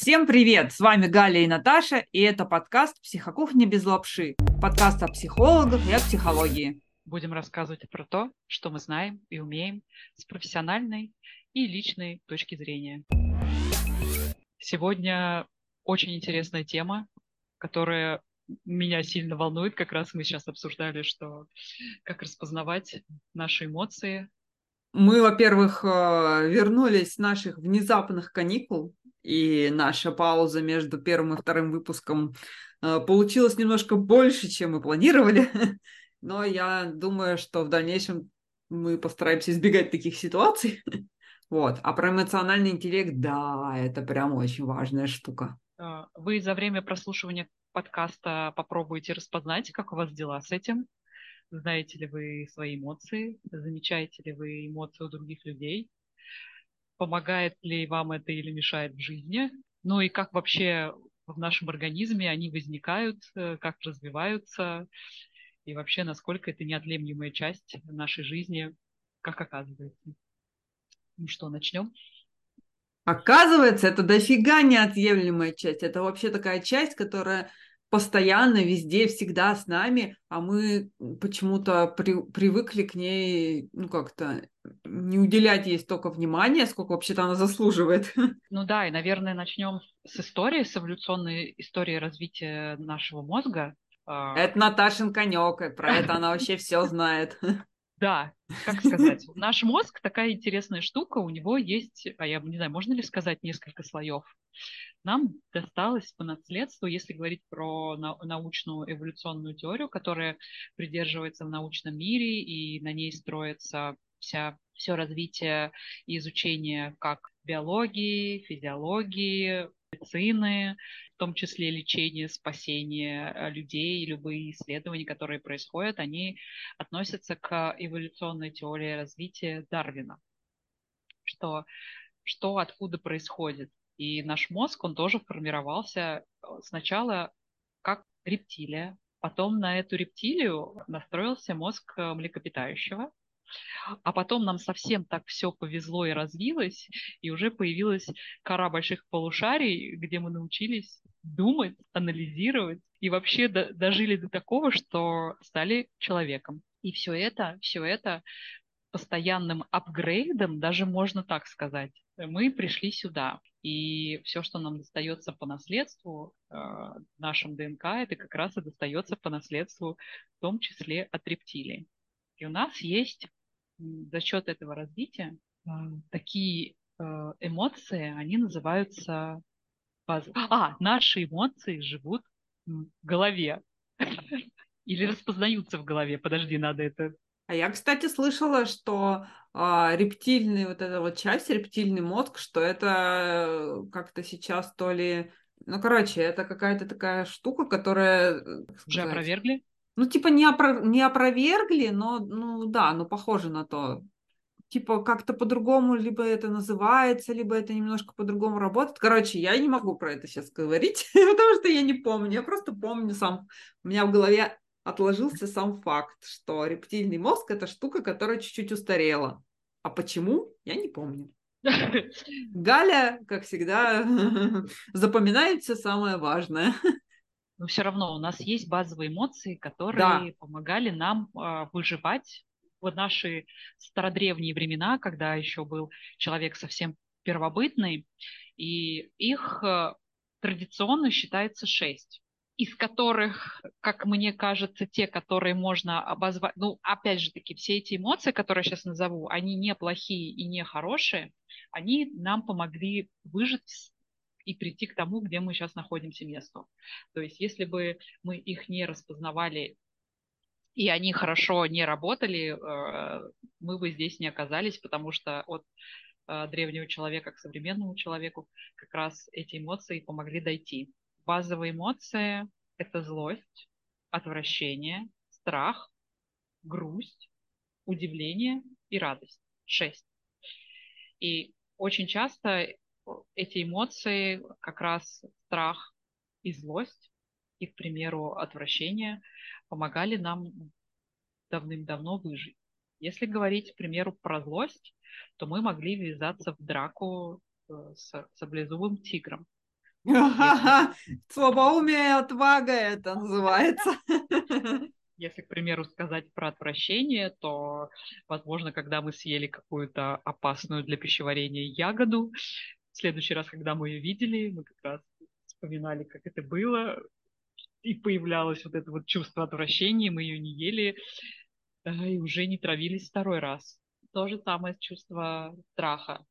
Всем привет! С вами Галя и Наташа, и это подкаст «Психокухня без лапши». Подкаст о психологах и о психологии. Будем рассказывать про то, что мы знаем и умеем с профессиональной и личной точки зрения. Сегодня очень интересная тема, которая меня сильно волнует. Как раз мы сейчас обсуждали, что как распознавать наши эмоции. Мы, во-первых, э, вернулись с наших внезапных каникул, и наша пауза между первым и вторым выпуском э, получилась немножко больше, чем мы планировали. Но я думаю, что в дальнейшем мы постараемся избегать таких ситуаций. Вот. А про эмоциональный интеллект, да, это прям очень важная штука. А, вы за время прослушивания подкаста попробуйте распознать, как у вас дела с этим. Знаете ли вы свои эмоции? Замечаете ли вы эмоции у других людей? Помогает ли вам это или мешает в жизни, ну и как вообще в нашем организме они возникают, э, как развиваются, и вообще насколько это неотъемлемая часть нашей жизни, как оказывается. Ну что, начнем? Оказывается, это дофига неотъемлемая часть. Это вообще такая часть, которая постоянно, везде, всегда с нами, а мы почему-то при, привыкли к ней, ну как-то не уделять ей столько внимания, сколько вообще-то она заслуживает. Ну да, и, наверное, начнем с истории, с эволюционной истории развития нашего мозга. А, это Наташин конек, про это она вообще все знает. Да, как сказать, наш мозг такая интересная штука, у него есть, а я не знаю, можно ли сказать несколько слоев. Нам досталось по наследству, если говорить про научную эволюционную теорию, которая придерживается в научном мире и на ней строится вся, все развитие и изучение как биологии, физиологии, медицины, в том числе лечение, спасение э, людей, любые исследования, которые происходят, они относятся к эволюционной теории развития Дарвина. Что, что откуда происходит. И наш мозг, он тоже формировался э, сначала как рептилия, потом на эту рептилию настроился мозг э, млекопитающего, а потом нам совсем так все повезло и развилось, и уже появилась кора больших полушарий, где мы научились думать, анализировать и вообще до, дожили до такого, что стали человеком. И все это, все это постоянным апгрейдом, даже можно так сказать, мы пришли сюда. И все, что нам достается по наследству, э, нашим ДНК, это как раз и достается по наследству, в том числе от рептилий. И у нас есть за счет этого развития э, такие э, эмоции, они называются базовые. А, наши эмоции живут в голове. Или распознаются в голове. Подожди, надо это а я, кстати, слышала, что а, рептильный вот эта вот часть, рептильный мозг, что это как-то сейчас то ли... Ну, короче, это какая-то такая штука, которая... Уже опровергли? Ну, типа не, опро... не опровергли, но, ну, да, ну, похоже на то. Типа как-то по-другому либо это называется, либо это немножко по-другому работает. Короче, я не могу про это сейчас говорить, потому что я не помню. Я просто помню сам. У меня в голове отложился сам факт, что рептильный мозг – это штука, которая чуть-чуть устарела. А почему, я не помню. Галя, как всегда, запоминает все самое важное но все равно у нас есть базовые эмоции, которые да. помогали нам э, выживать в наши стародревние времена, когда еще был человек совсем первобытный, и их э, традиционно считается шесть из которых, как мне кажется, те, которые можно обозвать, ну, опять же таки, все эти эмоции, которые я сейчас назову, они не плохие и не хорошие, они нам помогли выжить и прийти к тому, где мы сейчас находимся месту. То есть если бы мы их не распознавали и они хорошо не работали, э, мы бы здесь не оказались, потому что от э, древнего человека к современному человеку как раз эти эмоции помогли дойти. Базовые эмоции – это злость, отвращение, страх, грусть, удивление и радость. Шесть. И очень часто эти эмоции, как раз страх и злость, и, к примеру, отвращение, помогали нам давным-давно выжить. Если говорить, к примеру, про злость, то мы могли ввязаться в драку э, с саблезубым тигром. Слабоумие и отвага это называется. Если, к примеру, сказать про отвращение, то, возможно, когда мы съели какую-то опасную для пищеварения ягоду, следующий раз, когда мы ее видели, мы как раз вспоминали, как это было, и появлялось вот это вот чувство отвращения, мы ее не ели, и уже не травились второй раз. То же самое чувство страха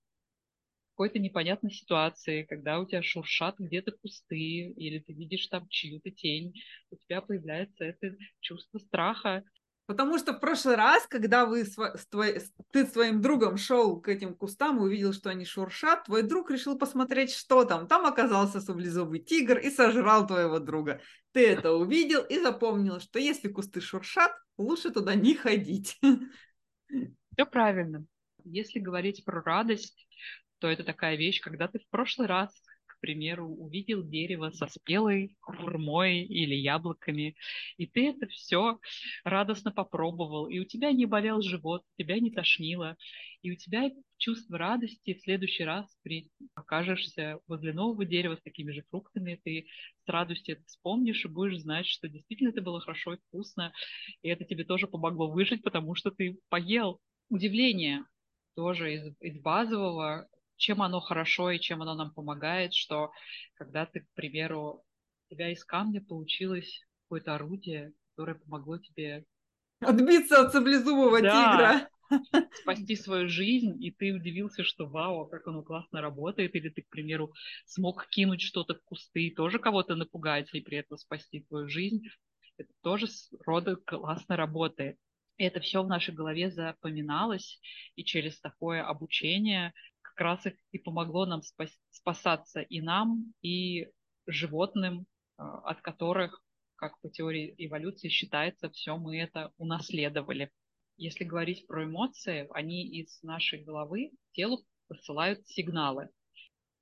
какой-то непонятной ситуации, когда у тебя шуршат где-то кусты, или ты видишь там чью-то тень, у тебя появляется это чувство страха. Потому что в прошлый раз, когда вы с, с твой, ты с твоим другом шел к этим кустам и увидел, что они шуршат, твой друг решил посмотреть, что там. Там оказался саблезубый тигр и сожрал твоего друга. Ты это увидел и запомнил, что если кусты шуршат, лучше туда не ходить. Все правильно. Если говорить про радость, то это такая вещь, когда ты в прошлый раз, к примеру, увидел дерево со спелой хурмой или яблоками, и ты это все радостно попробовал, и у тебя не болел живот, тебя не тошнило, и у тебя чувство радости в следующий раз при окажешься возле нового дерева с такими же фруктами, ты с радостью это вспомнишь и будешь знать, что действительно это было хорошо и вкусно, и это тебе тоже помогло выжить, потому что ты поел. Удивление тоже из, из базового чем оно хорошо и чем оно нам помогает, что когда ты, к примеру, у тебя из камня получилось какое-то орудие, которое помогло тебе отбиться от саблезубого да, тигра, спасти свою жизнь, и ты удивился, что вау, как оно классно работает, или ты, к примеру, смог кинуть что-то в кусты и тоже кого-то напугать, и при этом спасти твою жизнь, это тоже рода классно работает. И это все в нашей голове запоминалось, и через такое обучение как раз и помогло нам спас, спасаться и нам, и животным, а, от которых, как по теории эволюции считается, все мы это унаследовали. Если говорить про эмоции, они из нашей головы телу посылают сигналы.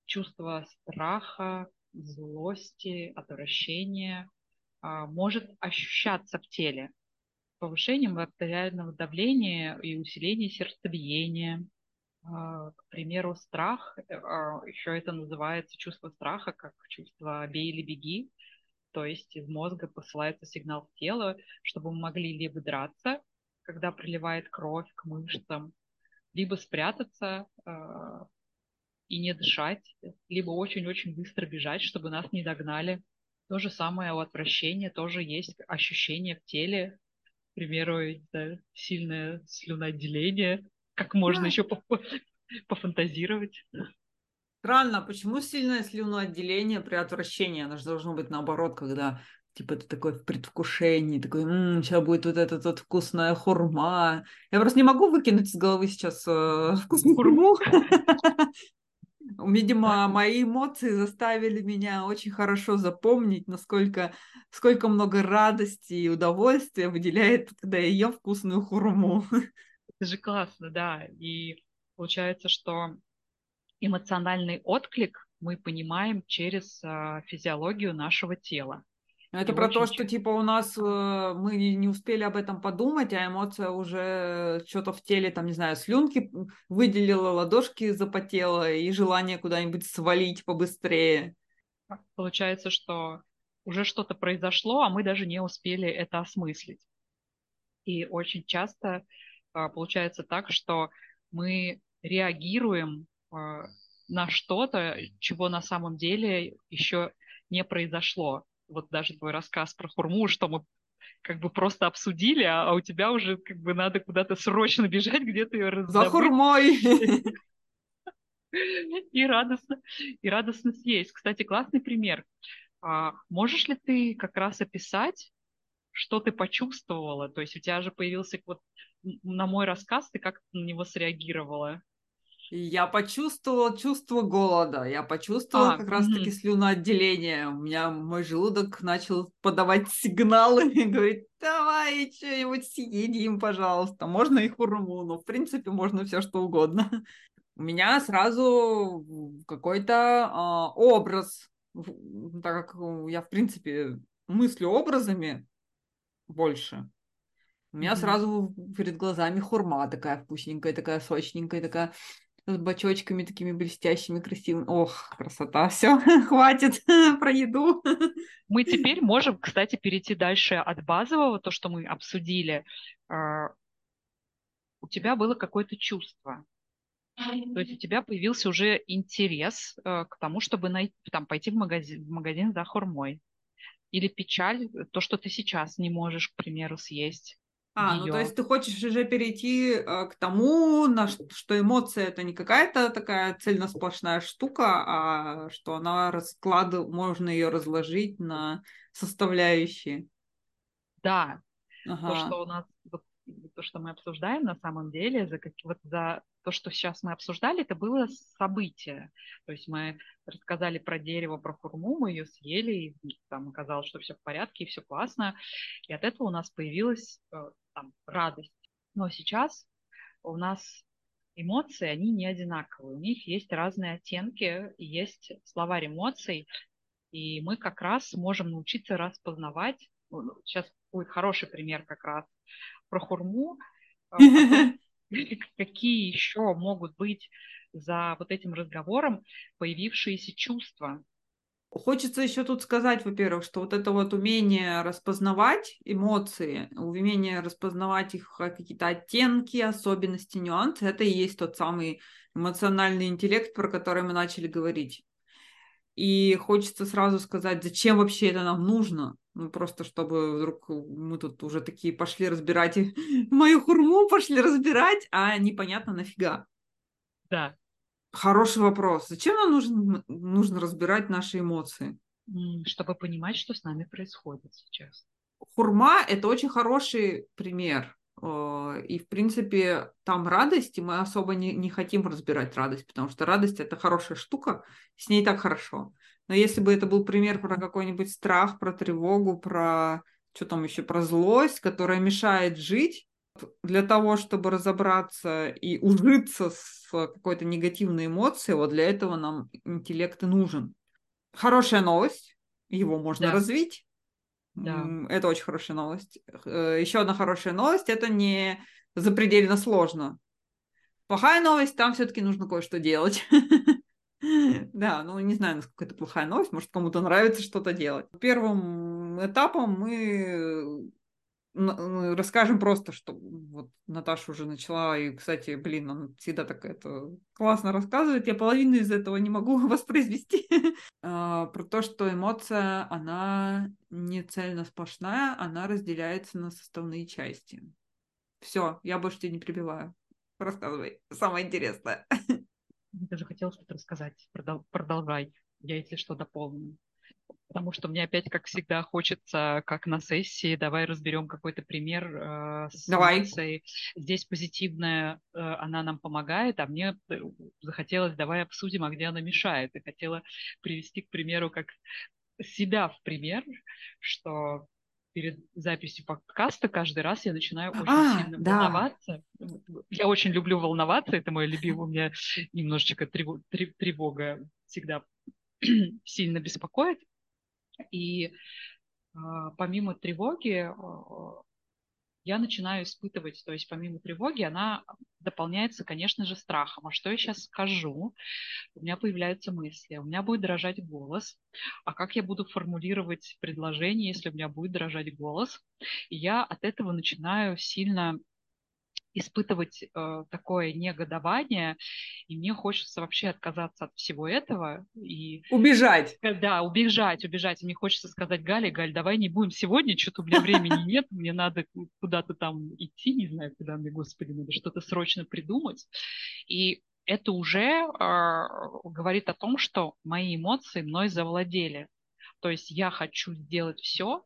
Чувство страха, злости, отвращения а, может ощущаться в теле повышением артериального давления и усилением сердцебиения, к примеру, страх, э, а, еще это называется чувство страха, как чувство «бей или беги», то есть из мозга посылается сигнал в тело, чтобы мы могли либо драться, когда приливает кровь к мышцам, либо спрятаться э, и не дышать, либо очень-очень быстро бежать, чтобы нас не догнали. То же самое у отвращения, тоже есть ощущение в теле, к примеру, сильное слюноотделение, как можно да. еще пофантазировать. Странно, почему сильное слюноотделение при отвращении? Оно же должно быть наоборот, когда типа ты такой в предвкушении, такой, м-м, сейчас будет вот эта вот вкусная хурма. Я просто не могу выкинуть из головы сейчас э, вкусную хурму. Видимо, мои эмоции заставили меня очень хорошо запомнить, насколько сколько много радости и удовольствия выделяет, когда я ем вкусную хурму. Это же классно, да. И получается, что эмоциональный отклик мы понимаем через а, физиологию нашего тела. Это и про то, что типа у нас э, мы не успели об этом подумать, а эмоция уже что-то в теле, там, не знаю, слюнки выделила, ладошки запотела и желание куда-нибудь свалить побыстрее. Получается, что уже что-то произошло, а мы даже не успели это осмыслить. И очень часто получается так, что мы реагируем а, на что-то, чего на самом деле еще не произошло. Вот даже твой рассказ про хурму, что мы как бы просто обсудили, а, а у тебя уже как бы надо куда-то срочно бежать, где-то ее раздобыть. За хурмой! И радостно, и радостно съесть. Кстати, классный пример. А можешь ли ты как раз описать, что ты почувствовала? То есть у тебя же появился вот на мой рассказ, ты как на него среагировала? Я почувствовала чувство голода, я почувствовала а, как раз-таки слюноотделение. У меня мой желудок начал подавать сигналы и говорить, давай что-нибудь съедим, пожалуйста. Можно и хурму, но в принципе можно все что угодно. У меня сразу какой-то э, образ, так как я в принципе мыслю образами больше. У меня mm-hmm. сразу перед глазами хурма такая вкусненькая, такая сочненькая, такая с бачочками такими блестящими, красивыми. Ох, красота, все, хватит про еду. Мы теперь можем, кстати, перейти дальше от базового, то, что мы обсудили. А, у тебя было какое-то чувство, то есть у тебя появился уже интерес э, к тому, чтобы найти, там, пойти в магазин, в магазин за хурмой. Или печаль, то, что ты сейчас не можешь, к примеру, съесть. А, ее. ну то есть ты хочешь уже перейти э, к тому, на что, эмоция это не какая-то такая цельносплошная штука, а что она расклад, можно ее разложить на составляющие. Да. Ага. То, что у нас вот, то, что мы обсуждаем на самом деле, за, как, вот за то, что сейчас мы обсуждали, это было событие. То есть мы рассказали про дерево, про хурму, мы ее съели, и там оказалось, что все в порядке, и все классно. И от этого у нас появилась э, там, радость. Но сейчас у нас эмоции, они не одинаковые. У них есть разные оттенки, есть словарь эмоций, и мы как раз можем научиться распознавать. Сейчас будет хороший пример как раз про хурму, а какие еще могут быть за вот этим разговором появившиеся чувства. Хочется еще тут сказать, во-первых, что вот это вот умение распознавать эмоции, умение распознавать их какие-то оттенки, особенности, нюансы, это и есть тот самый эмоциональный интеллект, про который мы начали говорить. И хочется сразу сказать, зачем вообще это нам нужно? Ну, просто чтобы вдруг мы тут уже такие пошли разбирать мою хурму, пошли разбирать, а непонятно нафига. Да. Хороший вопрос. Зачем нам нужно, нужно разбирать наши эмоции? Чтобы понимать, что с нами происходит сейчас. Хурма – это очень хороший пример. Э, и, в принципе, там радость, и мы особо не, не хотим разбирать радость, потому что радость – это хорошая штука, с ней так хорошо. Но если бы это был пример про какой-нибудь страх, про тревогу, про что там еще, про злость, которая мешает жить, для того, чтобы разобраться и ужиться с какой-то негативной эмоцией, вот для этого нам интеллект и нужен. Хорошая новость, его можно да. развить. Да. Это очень хорошая новость. Э, еще одна хорошая новость, это не запредельно сложно. Плохая новость, там все-таки нужно кое-что делать. Да, ну не знаю, насколько это плохая новость, может кому-то нравится что-то делать. Первым этапом мы расскажем просто, что вот Наташа уже начала, и, кстати, блин, она всегда так это классно рассказывает, я половину из этого не могу воспроизвести, а, про то, что эмоция, она не цельно сплошная, она разделяется на составные части. Все, я больше тебя не прибиваю. Рассказывай, самое интересное. Я даже хотела что-то рассказать. Продолжай. Я, если что, дополню. Потому что мне опять, как всегда, хочется, как на сессии, давай разберем какой-то пример э, с давай. эмоцией. Здесь позитивная, э, она нам помогает, а мне э, захотелось, давай обсудим, а где она мешает. И хотела привести, к примеру, как себя в пример, что перед записью подкаста каждый раз я начинаю очень а, сильно да. волноваться. Я очень люблю волноваться, это мой любимый, у меня немножечко тревога всегда сильно беспокоит. И а, помимо тревоги а, я начинаю испытывать, то есть помимо тревоги, она дополняется, конечно же, страхом. А что я сейчас скажу? У меня появляются мысли, у меня будет дрожать голос. А как я буду формулировать предложение, если у меня будет дрожать голос? И я от этого начинаю сильно испытывать э, такое негодование, и мне хочется вообще отказаться от всего этого и убежать. Э, да, убежать, убежать. И мне хочется сказать Гале, Галь, давай не будем сегодня, что-то у меня времени нет, мне надо куда-то там идти, не знаю, куда мне, господи, надо что-то срочно придумать. И это уже э, говорит о том, что мои эмоции мной завладели. То есть я хочу сделать все,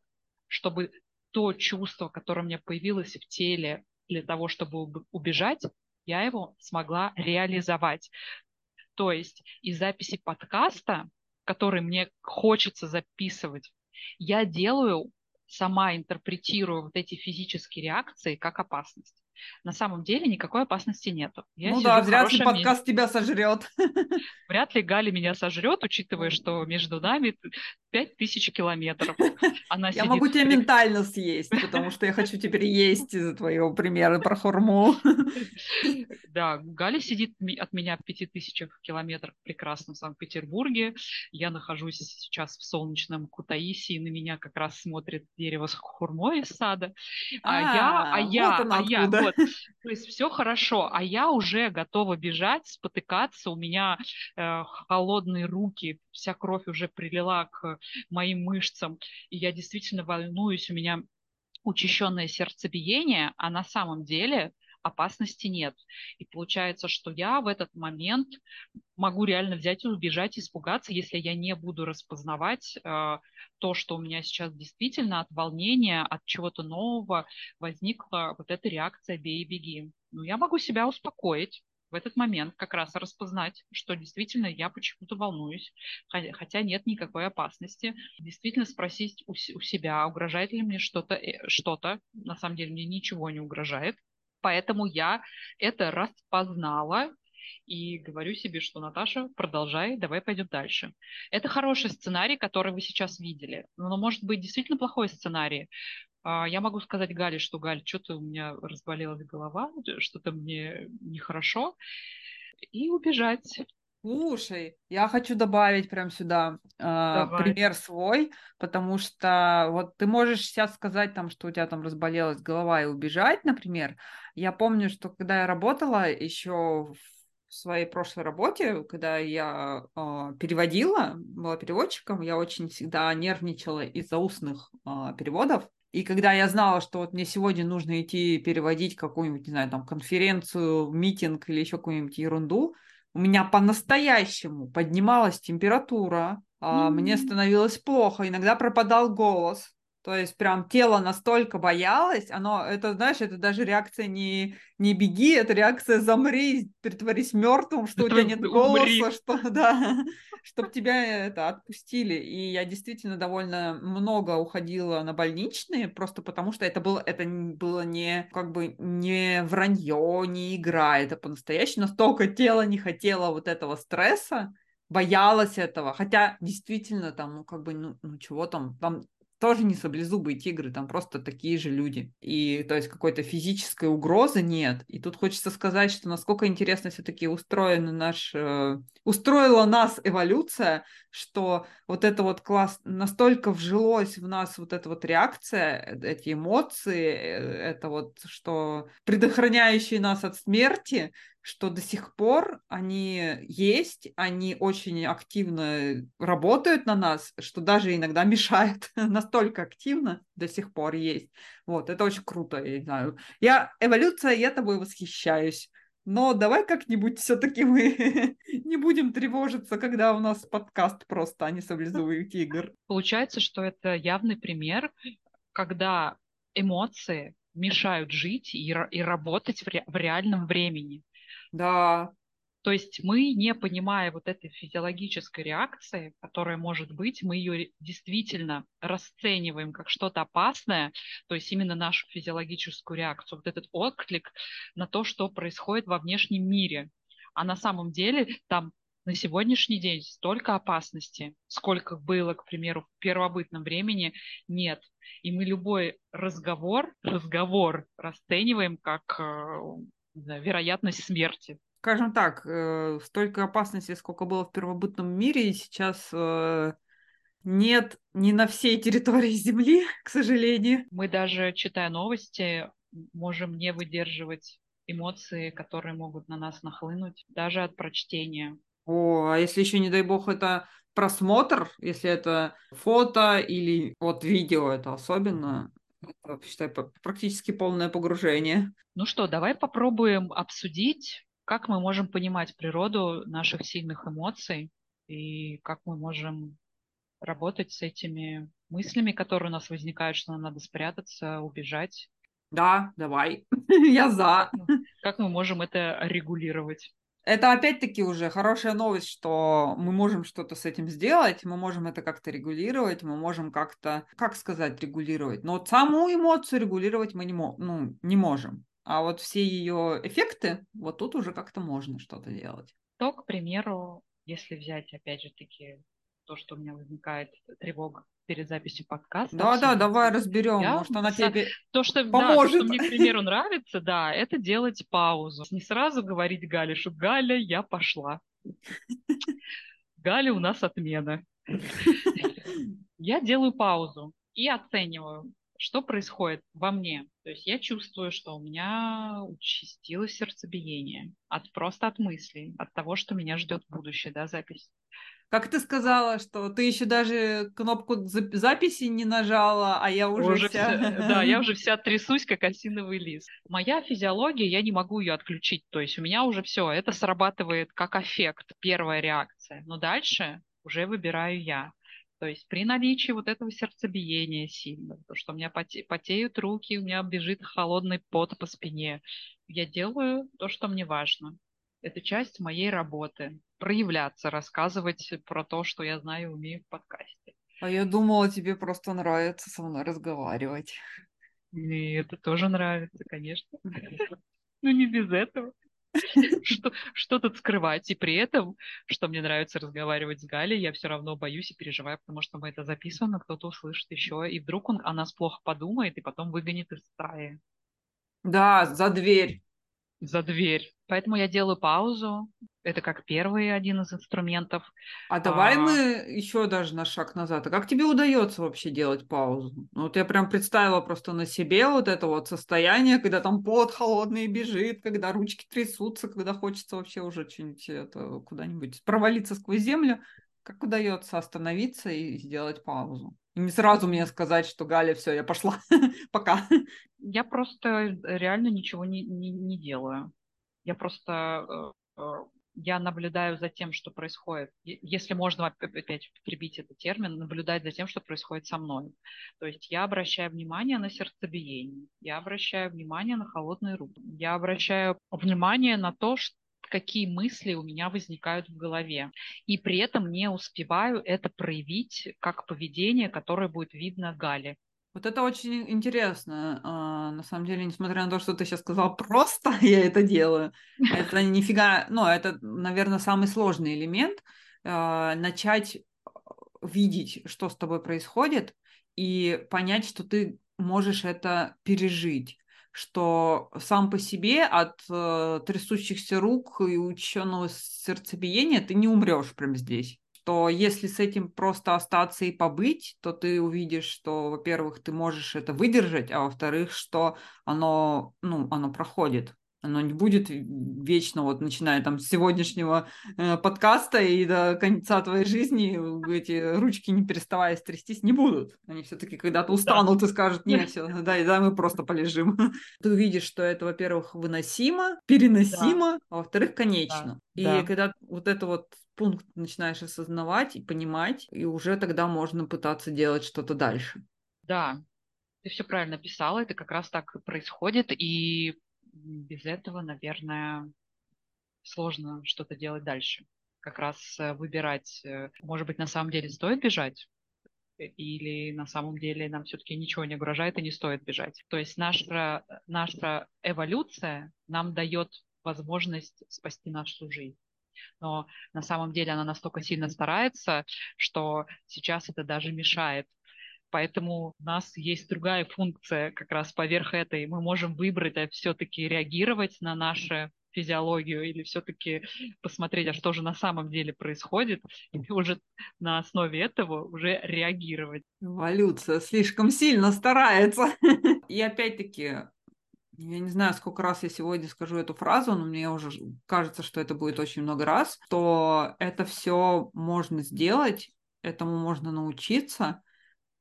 чтобы то чувство, которое у меня появилось в теле для того, чтобы убежать, я его смогла реализовать. То есть из записи подкаста, который мне хочется записывать, я делаю, сама интерпретирую вот эти физические реакции как опасность. На самом деле никакой опасности нету. Я ну да, вряд ли подкаст месте. тебя сожрет. Вряд ли Галя меня сожрет, учитывая, что между нами пять тысяч километров. Она я могу тебя ментально съесть, потому что я хочу теперь есть из-за твоего примера про хурму. Да, Галя сидит от меня в пяти тысячах километрах в прекрасном Санкт-Петербурге. Я нахожусь сейчас в солнечном Кутаиси, и на меня как раз смотрит дерево с хурмой из сада. А, а я, а я, вот а я, вот, то есть все хорошо, а я уже готова бежать, спотыкаться, у меня э, холодные руки, вся кровь уже прилила к моим мышцам, и я действительно волнуюсь, у меня учащенное сердцебиение, а на самом деле опасности нет. И получается, что я в этот момент могу реально взять и убежать, испугаться, если я не буду распознавать э, то, что у меня сейчас действительно от волнения, от чего-то нового возникла вот эта реакция «бей и беги». Ну, я могу себя успокоить, в этот момент как раз распознать, что действительно я почему-то волнуюсь, хотя нет никакой опасности. Действительно спросить у, у себя, угрожает ли мне что-то, э, что-то, на самом деле мне ничего не угрожает, Поэтому я это распознала и говорю себе, что Наташа, продолжай, давай пойдем дальше. Это хороший сценарий, который вы сейчас видели, но может быть действительно плохой сценарий. А, я могу сказать Гале, что Галь, что-то у меня разболелась голова, что-то мне нехорошо, и убежать. Слушай, я хочу добавить прям сюда э, пример свой, потому что вот ты можешь сейчас сказать там, что у тебя там разболелась голова и убежать, например. Я помню, что когда я работала еще в своей прошлой работе, когда я э, переводила, была переводчиком, я очень всегда нервничала из-за устных э, переводов. И когда я знала, что вот мне сегодня нужно идти переводить какую-нибудь, не знаю, там, конференцию, митинг или еще какую-нибудь ерунду, у меня по-настоящему поднималась температура, mm-hmm. мне становилось плохо, иногда пропадал голос. То есть прям тело настолько боялось, оно, это, знаешь, это даже реакция не, не беги, это реакция замри, притворись мертвым, что у тебя нет голоса, что, да, чтобы тебя это отпустили. И я действительно довольно много уходила на больничные, просто потому что это было, это было не, как бы, не вранье, не игра, это по-настоящему настолько тело не хотело вот этого стресса, боялась этого, хотя действительно там, ну как бы, ну, ну чего там, там тоже не саблезубые тигры, там просто такие же люди. И то есть какой-то физической угрозы нет. И тут хочется сказать, что насколько интересно все-таки устроена наш, э, устроила нас эволюция, что вот это вот класс настолько вжилось в нас вот эта вот реакция, э, эти эмоции, э, это вот что предохраняющие нас от смерти, что до сих пор они есть, они очень активно работают на нас, что даже иногда мешают, настолько активно до сих пор есть. Вот, это очень круто, я не знаю. Я, эволюция, я тобой восхищаюсь. Но давай как-нибудь все-таки мы не будем тревожиться, когда у нас подкаст просто, а не саблезубых игр. Получается, что это явный пример, когда эмоции мешают жить и, и работать в, ре, в реальном времени. Да. То есть мы, не понимая вот этой физиологической реакции, которая может быть, мы ее действительно расцениваем как что-то опасное, то есть именно нашу физиологическую реакцию, вот этот отклик на то, что происходит во внешнем мире. А на самом деле там на сегодняшний день столько опасности, сколько было, к примеру, в первобытном времени, нет. И мы любой разговор, разговор расцениваем как да, вероятность смерти. Скажем так, э, столько опасностей, сколько было в первобытном мире, и сейчас э, нет не на всей территории Земли, к сожалению. Мы даже, читая новости, можем не выдерживать эмоции, которые могут на нас нахлынуть, даже от прочтения. О, а если еще, не дай бог, это просмотр, если это фото или вот видео, это особенно, считай, практически полное погружение. Ну что, давай попробуем обсудить, как мы можем понимать природу наших сильных эмоций и как мы можем работать с этими мыслями, которые у нас возникают, что нам надо спрятаться, убежать. Да, давай. Я за. Как мы можем это регулировать? Это опять-таки уже хорошая новость, что мы можем что-то с этим сделать, мы можем это как-то регулировать, мы можем как-то, как сказать, регулировать. Но вот саму эмоцию регулировать мы не, мо- ну, не можем. А вот все ее эффекты, вот тут уже как-то можно что-то делать. То, к примеру, если взять, опять же таки, то, что у меня возникает тревога перед записью подкаста. Да, да, давай разберем. Я, Может, она тебе то, что, поможет. Да, то, что мне, к примеру, нравится, да, это делать паузу. Не сразу говорить Гале, что Галя, я пошла. Галя, у нас отмена. Я делаю паузу и оцениваю, что происходит во мне. То есть я чувствую, что у меня участилось сердцебиение от просто от мыслей, от того, что меня ждет будущее, да, запись. Как ты сказала, что ты еще даже кнопку записи не нажала, а я уже, уже вся... вся... Да, я уже вся трясусь, как осиновый лист. Моя физиология, я не могу ее отключить. То есть у меня уже все, это срабатывает как эффект, первая реакция. Но дальше уже выбираю я. То есть при наличии вот этого сердцебиения сильного, то, что у меня поте, потеют руки, у меня бежит холодный пот по спине, я делаю то, что мне важно. Это часть моей работы. Проявляться, рассказывать про то, что я знаю и умею в подкасте. А я думала, тебе просто нравится со мной разговаривать. И это тоже нравится, конечно. Ну, не без этого. Что, что тут скрывать? И при этом, что мне нравится разговаривать с Галей, я все равно боюсь и переживаю, потому что мы это записываем, кто-то услышит еще, и вдруг он о нас плохо подумает и потом выгонит из стаи. Да, за дверь за дверь. Поэтому я делаю паузу. Это как первый один из инструментов. А давай а... мы еще даже на шаг назад. А как тебе удается вообще делать паузу? Ну, вот я прям представила просто на себе вот это вот состояние, когда там пот холодный бежит, когда ручки трясутся, когда хочется вообще уже что-нибудь это куда-нибудь провалиться сквозь землю. Как удается остановиться и сделать паузу? И не сразу мне сказать, что Галя, все, я пошла, пока. Я просто реально ничего не, не, не делаю. Я просто э, э, я наблюдаю за тем, что происходит. Если можно опять прибить этот термин, наблюдать за тем, что происходит со мной. То есть я обращаю внимание на сердцебиение, я обращаю внимание на холодные руки, я обращаю внимание на то, что какие мысли у меня возникают в голове. И при этом не успеваю это проявить как поведение, которое будет видно Гале. Вот это очень интересно. А, на самом деле, несмотря на то, что ты сейчас сказал, просто я это делаю, это нифига, ну, это, наверное, самый сложный элемент. А, начать видеть, что с тобой происходит, и понять, что ты можешь это пережить что сам по себе от э, трясущихся рук и учащенного сердцебиения ты не умрешь прямо здесь. Что если с этим просто остаться и побыть, то ты увидишь, что, во-первых, ты можешь это выдержать, а во-вторых, что оно, ну, оно проходит оно не будет вечно, вот начиная там с сегодняшнего э, подкаста и до конца твоей жизни эти ручки не переставая трястись не будут. Они все-таки когда-то устанут да. и скажут, нет, все, да, да, мы просто полежим. Ты увидишь, что это, во-первых, выносимо, переносимо, да. а во-вторых, конечно. Да. И да. когда вот это вот пункт начинаешь осознавать и понимать, и уже тогда можно пытаться делать что-то дальше. Да, ты все правильно писала, это как раз так происходит, и без этого, наверное, сложно что-то делать дальше. Как раз э, выбирать, э, может быть, на самом деле стоит бежать, э, или на самом деле нам все-таки ничего не угрожает и не стоит бежать. То есть наша, наша эволюция нам дает возможность спасти нашу жизнь. Но на самом деле она настолько сильно старается, что сейчас это даже мешает Поэтому у нас есть другая функция как раз поверх этой. Мы можем выбрать, а все-таки реагировать на нашу физиологию или все-таки посмотреть, а что же на самом деле происходит, и уже на основе этого уже реагировать. Эволюция слишком сильно старается. И опять-таки, я не знаю, сколько раз я сегодня скажу эту фразу, но мне уже кажется, что это будет очень много раз, то это все можно сделать, этому можно научиться,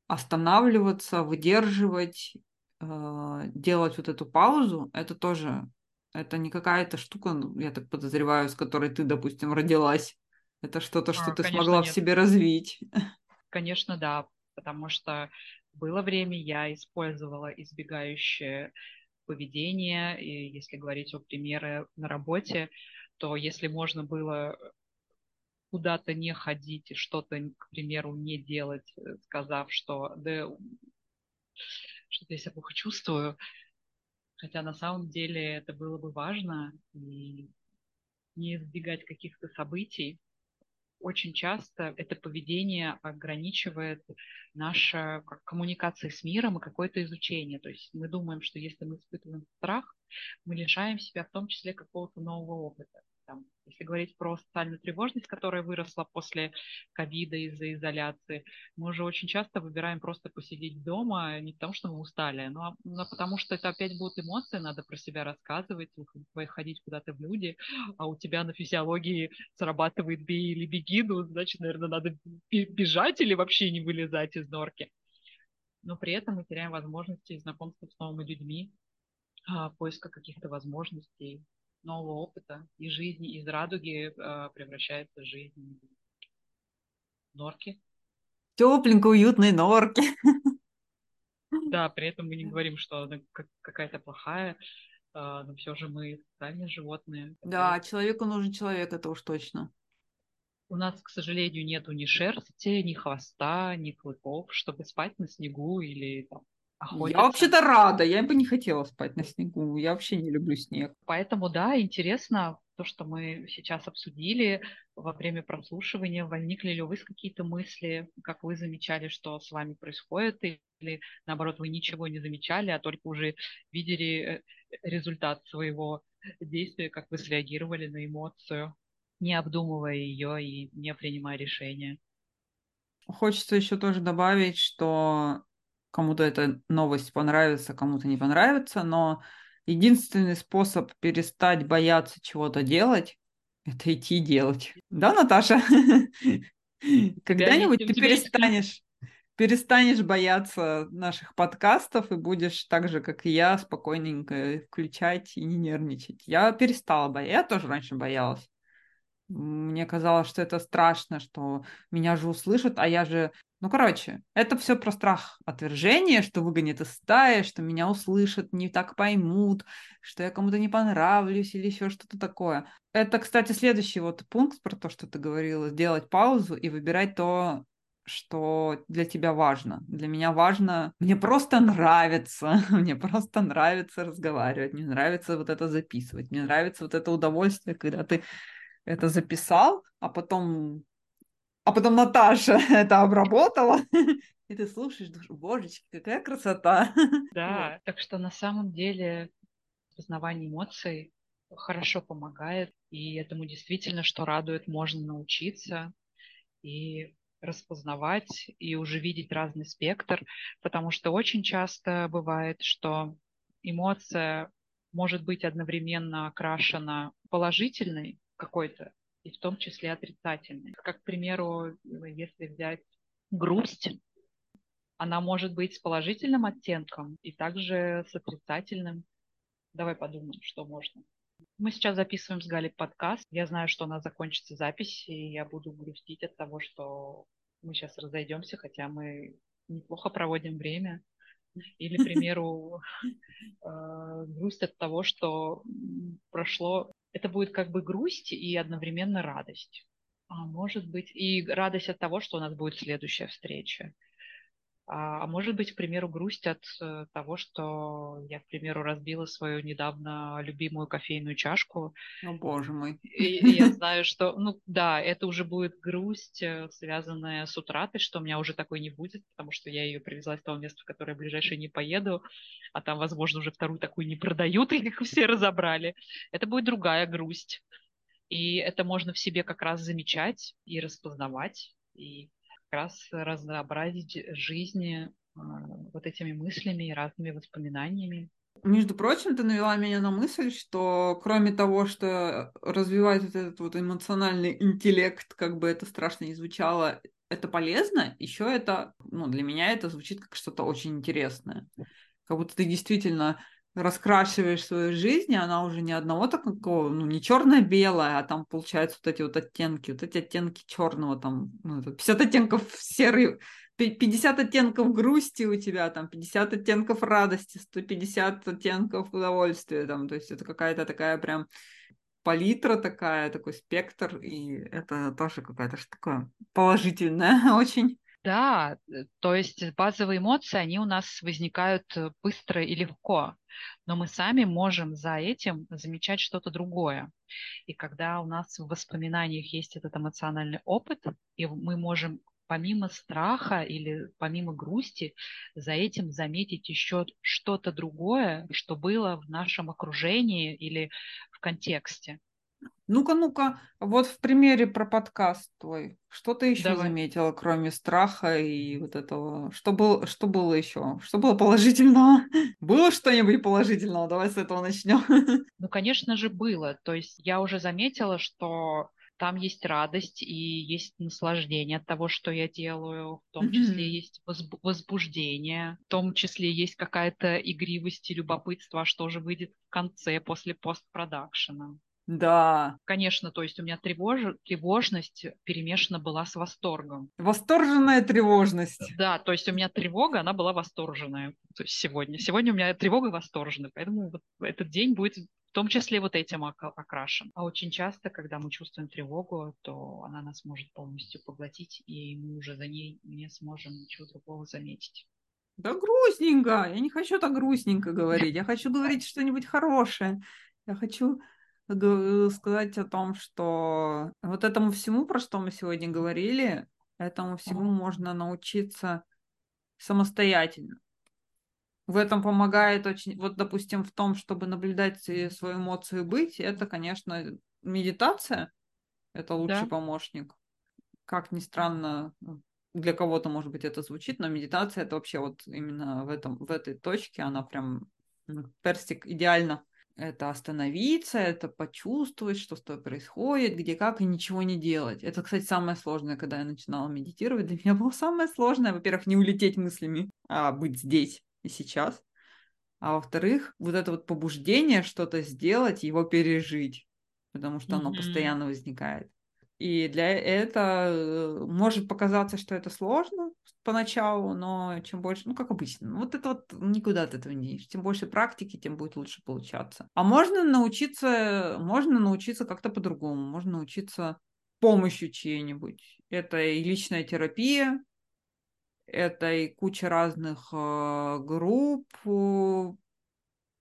останавливаться, выдерживать, э, делать вот эту паузу, это тоже, это не какая-то штука, ну, я так подозреваю, с которой ты, допустим, родилась. Это что-то, что а, ты смогла нет. в себе развить. Конечно, да, потому что было время, я использовала избегающее поведение, и если говорить о примере на работе, то если можно было куда-то не ходить и что-то, к примеру, не делать, э, сказав, что да, что-то я себя плохо чувствую, Хотя на самом деле это было бы важно и не избегать каких-то событий. Очень часто это поведение ограничивает наша коммуникация с миром и какое-то изучение. То есть мы думаем, что если мы испытываем страх, мы лишаем себя в том числе какого-то нового опыта там, если говорить про социальную тревожность, которая выросла после ковида из-за изоляции, мы уже очень часто выбираем просто посидеть дома не потому, что мы устали, но, но потому что это опять будут эмоции, надо про себя рассказывать, выходить куда-то в люди, а у тебя на физиологии срабатывает бей или беги, ну, значит, наверное, надо бежать или вообще не вылезать из норки. Но при этом мы теряем возможности знакомства с новыми людьми, а, поиска каких-то возможностей, нового опыта и жизни из радуги э, превращается в жизнь норки. Тепленько, уютной норки. Да, при этом мы не говорим, что она какая-то плохая, э, но все же мы социальные животные. Да, человеку нужен человек, это уж точно. У нас, к сожалению, нету ни шерсти, ни хвоста, ни клыков, чтобы спать на снегу или там, охотиться. Я вообще-то рада, я бы не хотела спать на снегу, я вообще не люблю снег. Поэтому, да, интересно то, что мы сейчас обсудили во время прослушивания, возникли ли у вас какие-то мысли, как вы замечали, что с вами происходит, или наоборот, вы ничего не замечали, а только уже видели э, результат своего действия, как вы среагировали на эмоцию, не обдумывая ее и не принимая решения. Хочется еще тоже добавить, что кому-то эта новость понравится, кому-то не понравится, но единственный способ перестать бояться чего-то делать, это идти делать. Да, Наташа? Когда-нибудь ты перестанешь перестанешь бояться наших подкастов и будешь так же, как и я, спокойненько включать и не нервничать. Я перестала бояться. Я тоже раньше боялась. Мне казалось, что это страшно, что меня же услышат, а я же ну, короче, это все про страх отвержения, что выгонят из стаи, что меня услышат, не так поймут, что я кому-то не понравлюсь или еще что-то такое. Это, кстати, следующий вот пункт про то, что ты говорила, сделать паузу и выбирать то, что для тебя важно. Для меня важно, мне просто нравится, мне просто нравится разговаривать, мне нравится вот это записывать, мне нравится вот это удовольствие, когда ты это записал, а потом а потом Наташа это обработала, и ты слушаешь, думаешь, божечки, какая красота. Да, так что на самом деле познавание эмоций хорошо помогает, и этому действительно, что радует, можно научиться и распознавать и уже видеть разный спектр, потому что очень часто бывает, что эмоция может быть одновременно окрашена положительной какой-то и в том числе отрицательные. Как, к примеру, если взять грусть, она может быть с положительным оттенком и также с отрицательным. Давай подумаем, что можно. Мы сейчас записываем с Галей подкаст. Я знаю, что у нас закончится запись, и я буду грустить от того, что мы сейчас разойдемся, хотя мы неплохо проводим время. Или, к примеру, э, грусть от того, что прошло это будет как бы грусть и одновременно радость. А может быть, и радость от того, что у нас будет следующая встреча. А, а может быть, к примеру, грусть от э, того, что я, к примеру, разбила свою недавно любимую кофейную чашку. О, боже мой. И, я знаю, что, ну да, это уже будет грусть, э, связанная с утратой, что у меня уже такой не будет, потому что я ее привезла из того места, в которое ближайшее не поеду, а там, возможно, уже вторую такую не продают, и их все разобрали. Это будет другая грусть. И это можно в себе как раз замечать и распознавать, и раз разнообразить жизни а, вот этими мыслями и разными воспоминаниями. Между прочим, ты навела меня на мысль, что кроме того, что развивать вот этот вот эмоциональный интеллект, как бы это страшно не звучало, это полезно, еще это, ну, для меня это звучит как что-то очень интересное. Как будто ты действительно раскрашиваешь свою жизнь, и она уже не одного такого, ну, не черно-белая, а там получаются вот эти вот оттенки, вот эти оттенки черного, там, ну, 50 оттенков серый, 50 оттенков грусти у тебя, там, 50 оттенков радости, 150 оттенков удовольствия, там, то есть это какая-то такая прям палитра такая, такой спектр, и это тоже какая-то что такое положительное очень. Да, э, то есть базовые эмоции, они у нас возникают э, быстро и легко, но мы сами можем за этим замечать что-то другое. И когда у нас в воспоминаниях есть этот эмоциональный опыт, и мы можем помимо страха или помимо грусти за этим заметить еще что-то другое, что было в нашем окружении или в контексте. Ну-ка, ну-ка, вот в примере про подкаст твой, что ты еще Давай. заметила, кроме страха и вот этого? Что было, что было еще? Что было положительного? Было что-нибудь положительного? Давай с этого начнем. Ну, конечно же, было. То есть я уже заметила, что там есть радость и есть наслаждение от того, что я делаю, в том числе есть возбуждение, в том числе есть какая-то игривость и любопытство, а что же выйдет в конце после постпродакшена. Да. Конечно, то есть у меня тревож... тревожность перемешана была с восторгом. Восторженная тревожность. Да, то есть у меня тревога, она была восторженная то есть сегодня. Сегодня у меня тревога восторженная, поэтому вот этот день будет в том числе вот этим окрашен. А очень часто, когда мы чувствуем тревогу, то она нас может полностью поглотить, и мы уже за ней не сможем ничего другого заметить. Да грустненько. Я не хочу так грустненько говорить. Я хочу говорить что-нибудь хорошее. Я хочу сказать о том, что вот этому всему, про что мы сегодня говорили, этому всему можно научиться самостоятельно. В этом помогает очень, вот, допустим, в том, чтобы наблюдать свою эмоцию быть, это, конечно, медитация, это лучший да. помощник. Как ни странно, для кого-то, может быть, это звучит, но медитация это вообще вот именно в, этом, в этой точке, она прям перстик идеально это остановиться, это почувствовать, что с тобой происходит, где как, и ничего не делать. Это, кстати, самое сложное, когда я начинала медитировать. Для меня было самое сложное, во-первых, не улететь мыслями, а быть здесь и сейчас. А во-вторых, вот это вот побуждение что-то сделать, его пережить, потому что оно mm-hmm. постоянно возникает. И для этого э, может показаться, что это сложно поначалу, но чем больше, ну, как обычно, вот это вот никуда от этого не денешь. Тем больше практики, тем будет лучше получаться. А можно научиться, можно научиться как-то по-другому, можно научиться помощью чьей-нибудь. Это и личная терапия, это и куча разных э, групп э,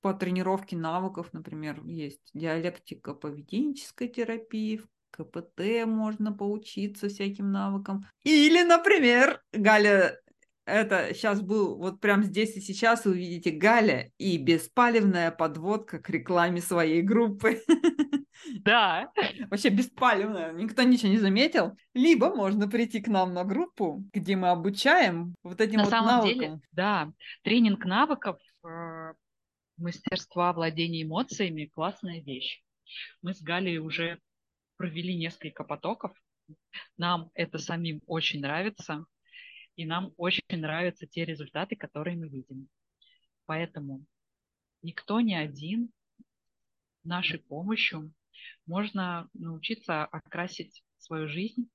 по тренировке навыков, например, есть диалектика поведенческой терапии, КПТ можно поучиться всяким навыкам. Или, например, Галя, это сейчас был вот прям здесь и сейчас вы увидите Галя и беспалевная подводка к рекламе своей группы. Да. Вообще беспалевная, никто ничего не заметил. Либо можно прийти к нам на группу, где мы обучаем вот этим на вот самом навыкам. Деле, да, тренинг навыков э, мастерства владения эмоциями классная вещь. Мы с Галей уже провели несколько потоков. Нам это самим очень нравится, и нам очень нравятся те результаты, которые мы видим. Поэтому никто не один нашей помощью можно научиться окрасить свою жизнь,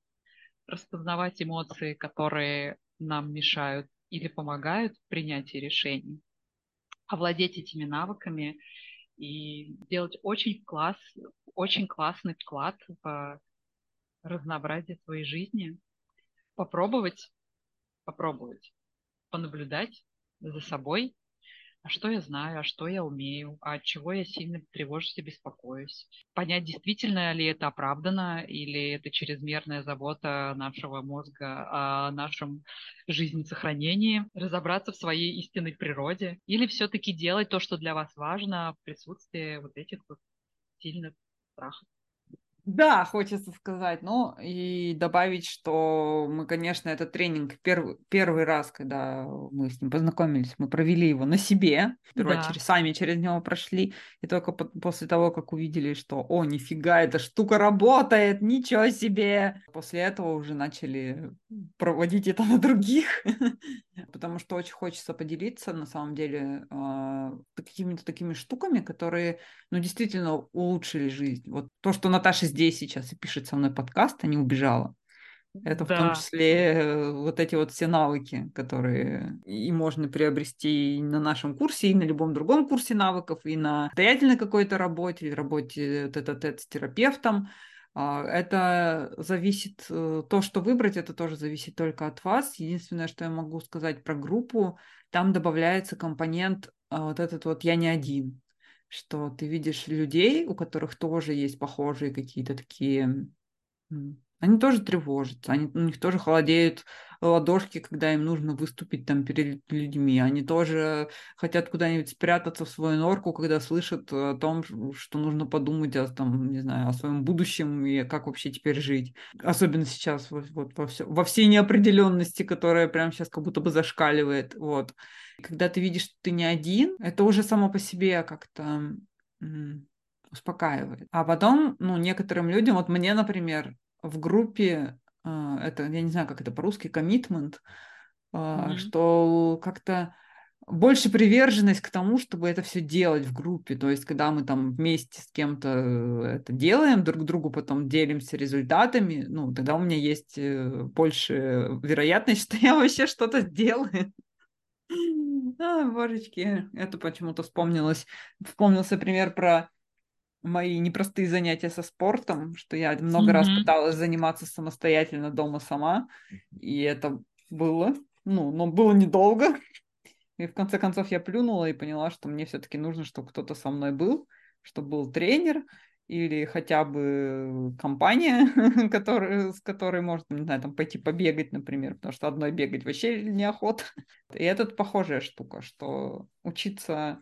распознавать эмоции, которые нам мешают или помогают в принятии решений, овладеть этими навыками и делать очень класс, очень классный вклад в разнообразие своей жизни. Попробовать, попробовать, понаблюдать за собой, а что я знаю, а что я умею, а от чего я сильно тревожусь и беспокоюсь. Понять, действительно ли это оправдано, или это чрезмерная забота нашего мозга о нашем жизнесохранении, разобраться в своей истинной природе, или все-таки делать то, что для вас важно в присутствии вот этих вот сильных страхов. Да, хочется сказать. Ну и добавить, что мы, конечно, этот тренинг первый, первый раз, когда мы с ним познакомились, мы провели его на себе. Сперва да. через, сами через него прошли. И только по после того, как увидели, что, о, нифига, эта штука работает, ничего себе. После этого уже начали проводить это на других. Потому что очень хочется поделиться, на самом деле, а, какими-то такими штуками, которые, ну, действительно улучшили жизнь. Вот то, что Наташа здесь сейчас и пишет со мной подкаст, а не убежала. Это да. в том числе э, вот эти вот все навыки, которые и можно приобрести и на нашем курсе, и на любом другом курсе навыков, и на самостоятельной какой-то работе, работе тет-а-тет с терапевтом. А, это зависит, э, то, что выбрать, это тоже зависит только от вас. Единственное, что я могу сказать про группу, там добавляется компонент а, вот этот вот «я не один», что ты видишь людей, у которых тоже есть похожие какие-то такие они тоже тревожатся, они, у них тоже холодеют ладошки, когда им нужно выступить там перед людьми. Они тоже хотят куда-нибудь спрятаться в свою норку, когда слышат о том, что нужно подумать о, там, не знаю, о своем будущем и как вообще теперь жить. Особенно сейчас вот, вот во, все, во всей неопределенности, которая прямо сейчас как будто бы зашкаливает. Вот. Когда ты видишь, что ты не один, это уже само по себе как-то успокаивает. А потом, ну, некоторым людям, вот мне, например, в группе, а, это, я не знаю, как это по-русски, коммитмент, mm-hmm. что как-то больше приверженность к тому, чтобы это все делать в группе. То есть, когда мы там вместе с кем-то э, это делаем, друг другу потом делимся результатами, ну, тогда у меня есть э, больше вероятность, что я вообще что-то сделаю. А, божечки, это почему-то вспомнилось. Вспомнился пример про мои непростые занятия со спортом, что я много mm-hmm. раз пыталась заниматься самостоятельно дома сама, и это было, ну, но было недолго. И в конце концов я плюнула и поняла, что мне все-таки нужно, чтобы кто-то со мной был, чтобы был тренер или хотя бы компания, который, с которой можно, не знаю, там пойти побегать, например, потому что одной бегать вообще неохота. И это похожая штука, что учиться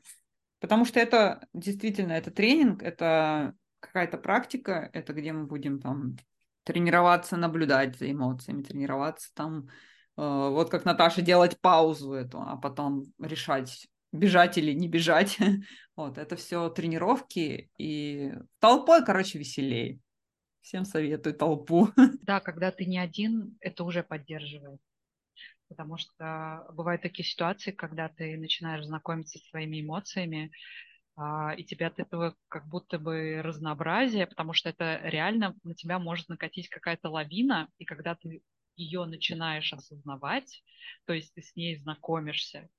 Потому что это действительно, это тренинг, это какая-то практика, это где мы будем там тренироваться, наблюдать за эмоциями, тренироваться там, э, вот как Наташа, делать паузу эту, а потом решать, бежать или не бежать. Вот, это все тренировки, и толпой, короче, веселее. Всем советую толпу. Да, когда ты не один, это уже поддерживает потому что бывают такие ситуации, когда ты начинаешь знакомиться со своими эмоциями, а, и тебя от этого как будто бы разнообразие, потому что это реально на тебя может накатить какая-то лавина, и когда ты ее начинаешь осознавать, то есть ты с ней знакомишься,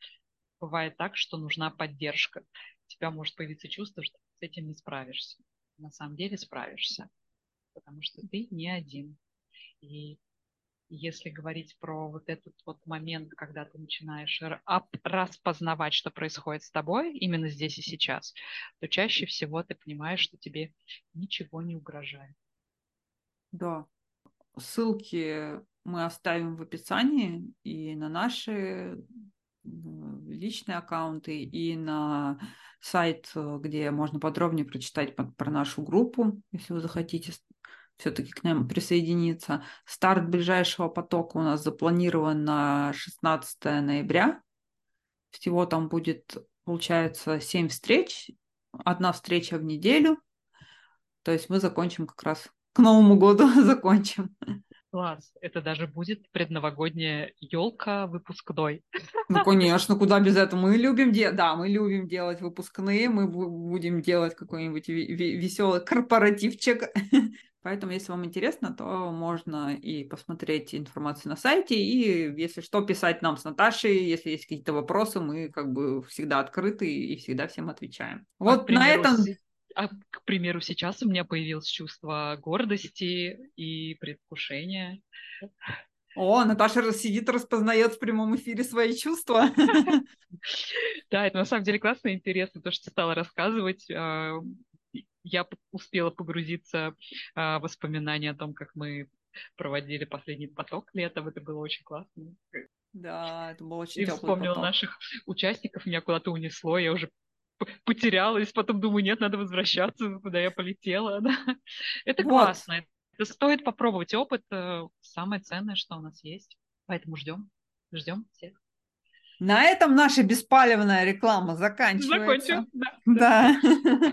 бывает так, что нужна поддержка. У тебя может появиться чувство, что ты с этим не справишься. На самом деле справишься, потому что ты не один. И если говорить про вот этот вот момент, когда ты начинаешь распознавать, что происходит с тобой именно здесь и сейчас, то чаще всего ты понимаешь, что тебе ничего не угрожает. Да. Ссылки мы оставим в описании и на наши личные аккаунты, и на сайт, где можно подробнее прочитать про нашу группу, если вы захотите все-таки к нам присоединиться. Старт ближайшего потока у нас запланирован на 16 ноября. Всего там будет, получается, 7 встреч, одна встреча в неделю. То есть мы закончим как раз к Новому году закончим. Класс. Это даже будет предновогодняя елка выпускной. Ну, конечно, куда без этого. Мы любим делать, да, мы любим делать выпускные, мы будем делать какой-нибудь веселый корпоративчик Поэтому, если вам интересно, то можно и посмотреть информацию на сайте, и, если что, писать нам с Наташей, если есть какие-то вопросы, мы как бы всегда открыты и всегда всем отвечаем. А вот примеру, на этом... А, к примеру, сейчас у меня появилось чувство гордости и предвкушения. О, Наташа сидит, распознает в прямом эфире свои чувства. Да, это на самом деле классно и интересно, то, что ты стала рассказывать. Я успела погрузиться а, в воспоминания о том, как мы проводили последний поток летом. Это было очень классно. Да, это было очень И вспомнила поток. наших участников, меня куда-то унесло, я уже потерялась, потом думаю, нет, надо возвращаться, куда я полетела. Да. Это вот. классно. Это стоит попробовать опыт. Э, самое ценное, что у нас есть. Поэтому ждем. Ждем всех. На этом наша беспалевная реклама заканчивается. Закончим, да. да.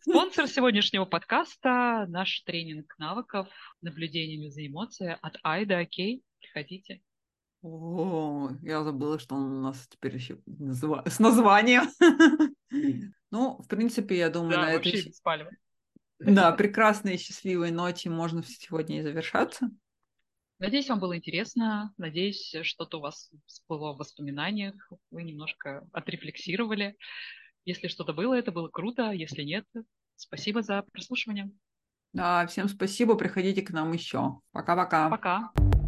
Спонсор сегодняшнего подкаста – наш тренинг навыков наблюдениями за эмоции от Айда Окей. Приходите. О, я забыла, что он у нас теперь еще назва... с названием. Ну, в принципе, я думаю, да, на этой... Да, прекрасной и счастливой ночи можно сегодня и завершаться. Надеюсь, вам было интересно. Надеюсь, что-то у вас всплыло в воспоминаниях. Вы немножко отрефлексировали. Если что-то было, это было круто. Если нет, спасибо за прослушивание. Да, всем спасибо, приходите к нам еще. Пока-пока. Пока. -пока. Пока.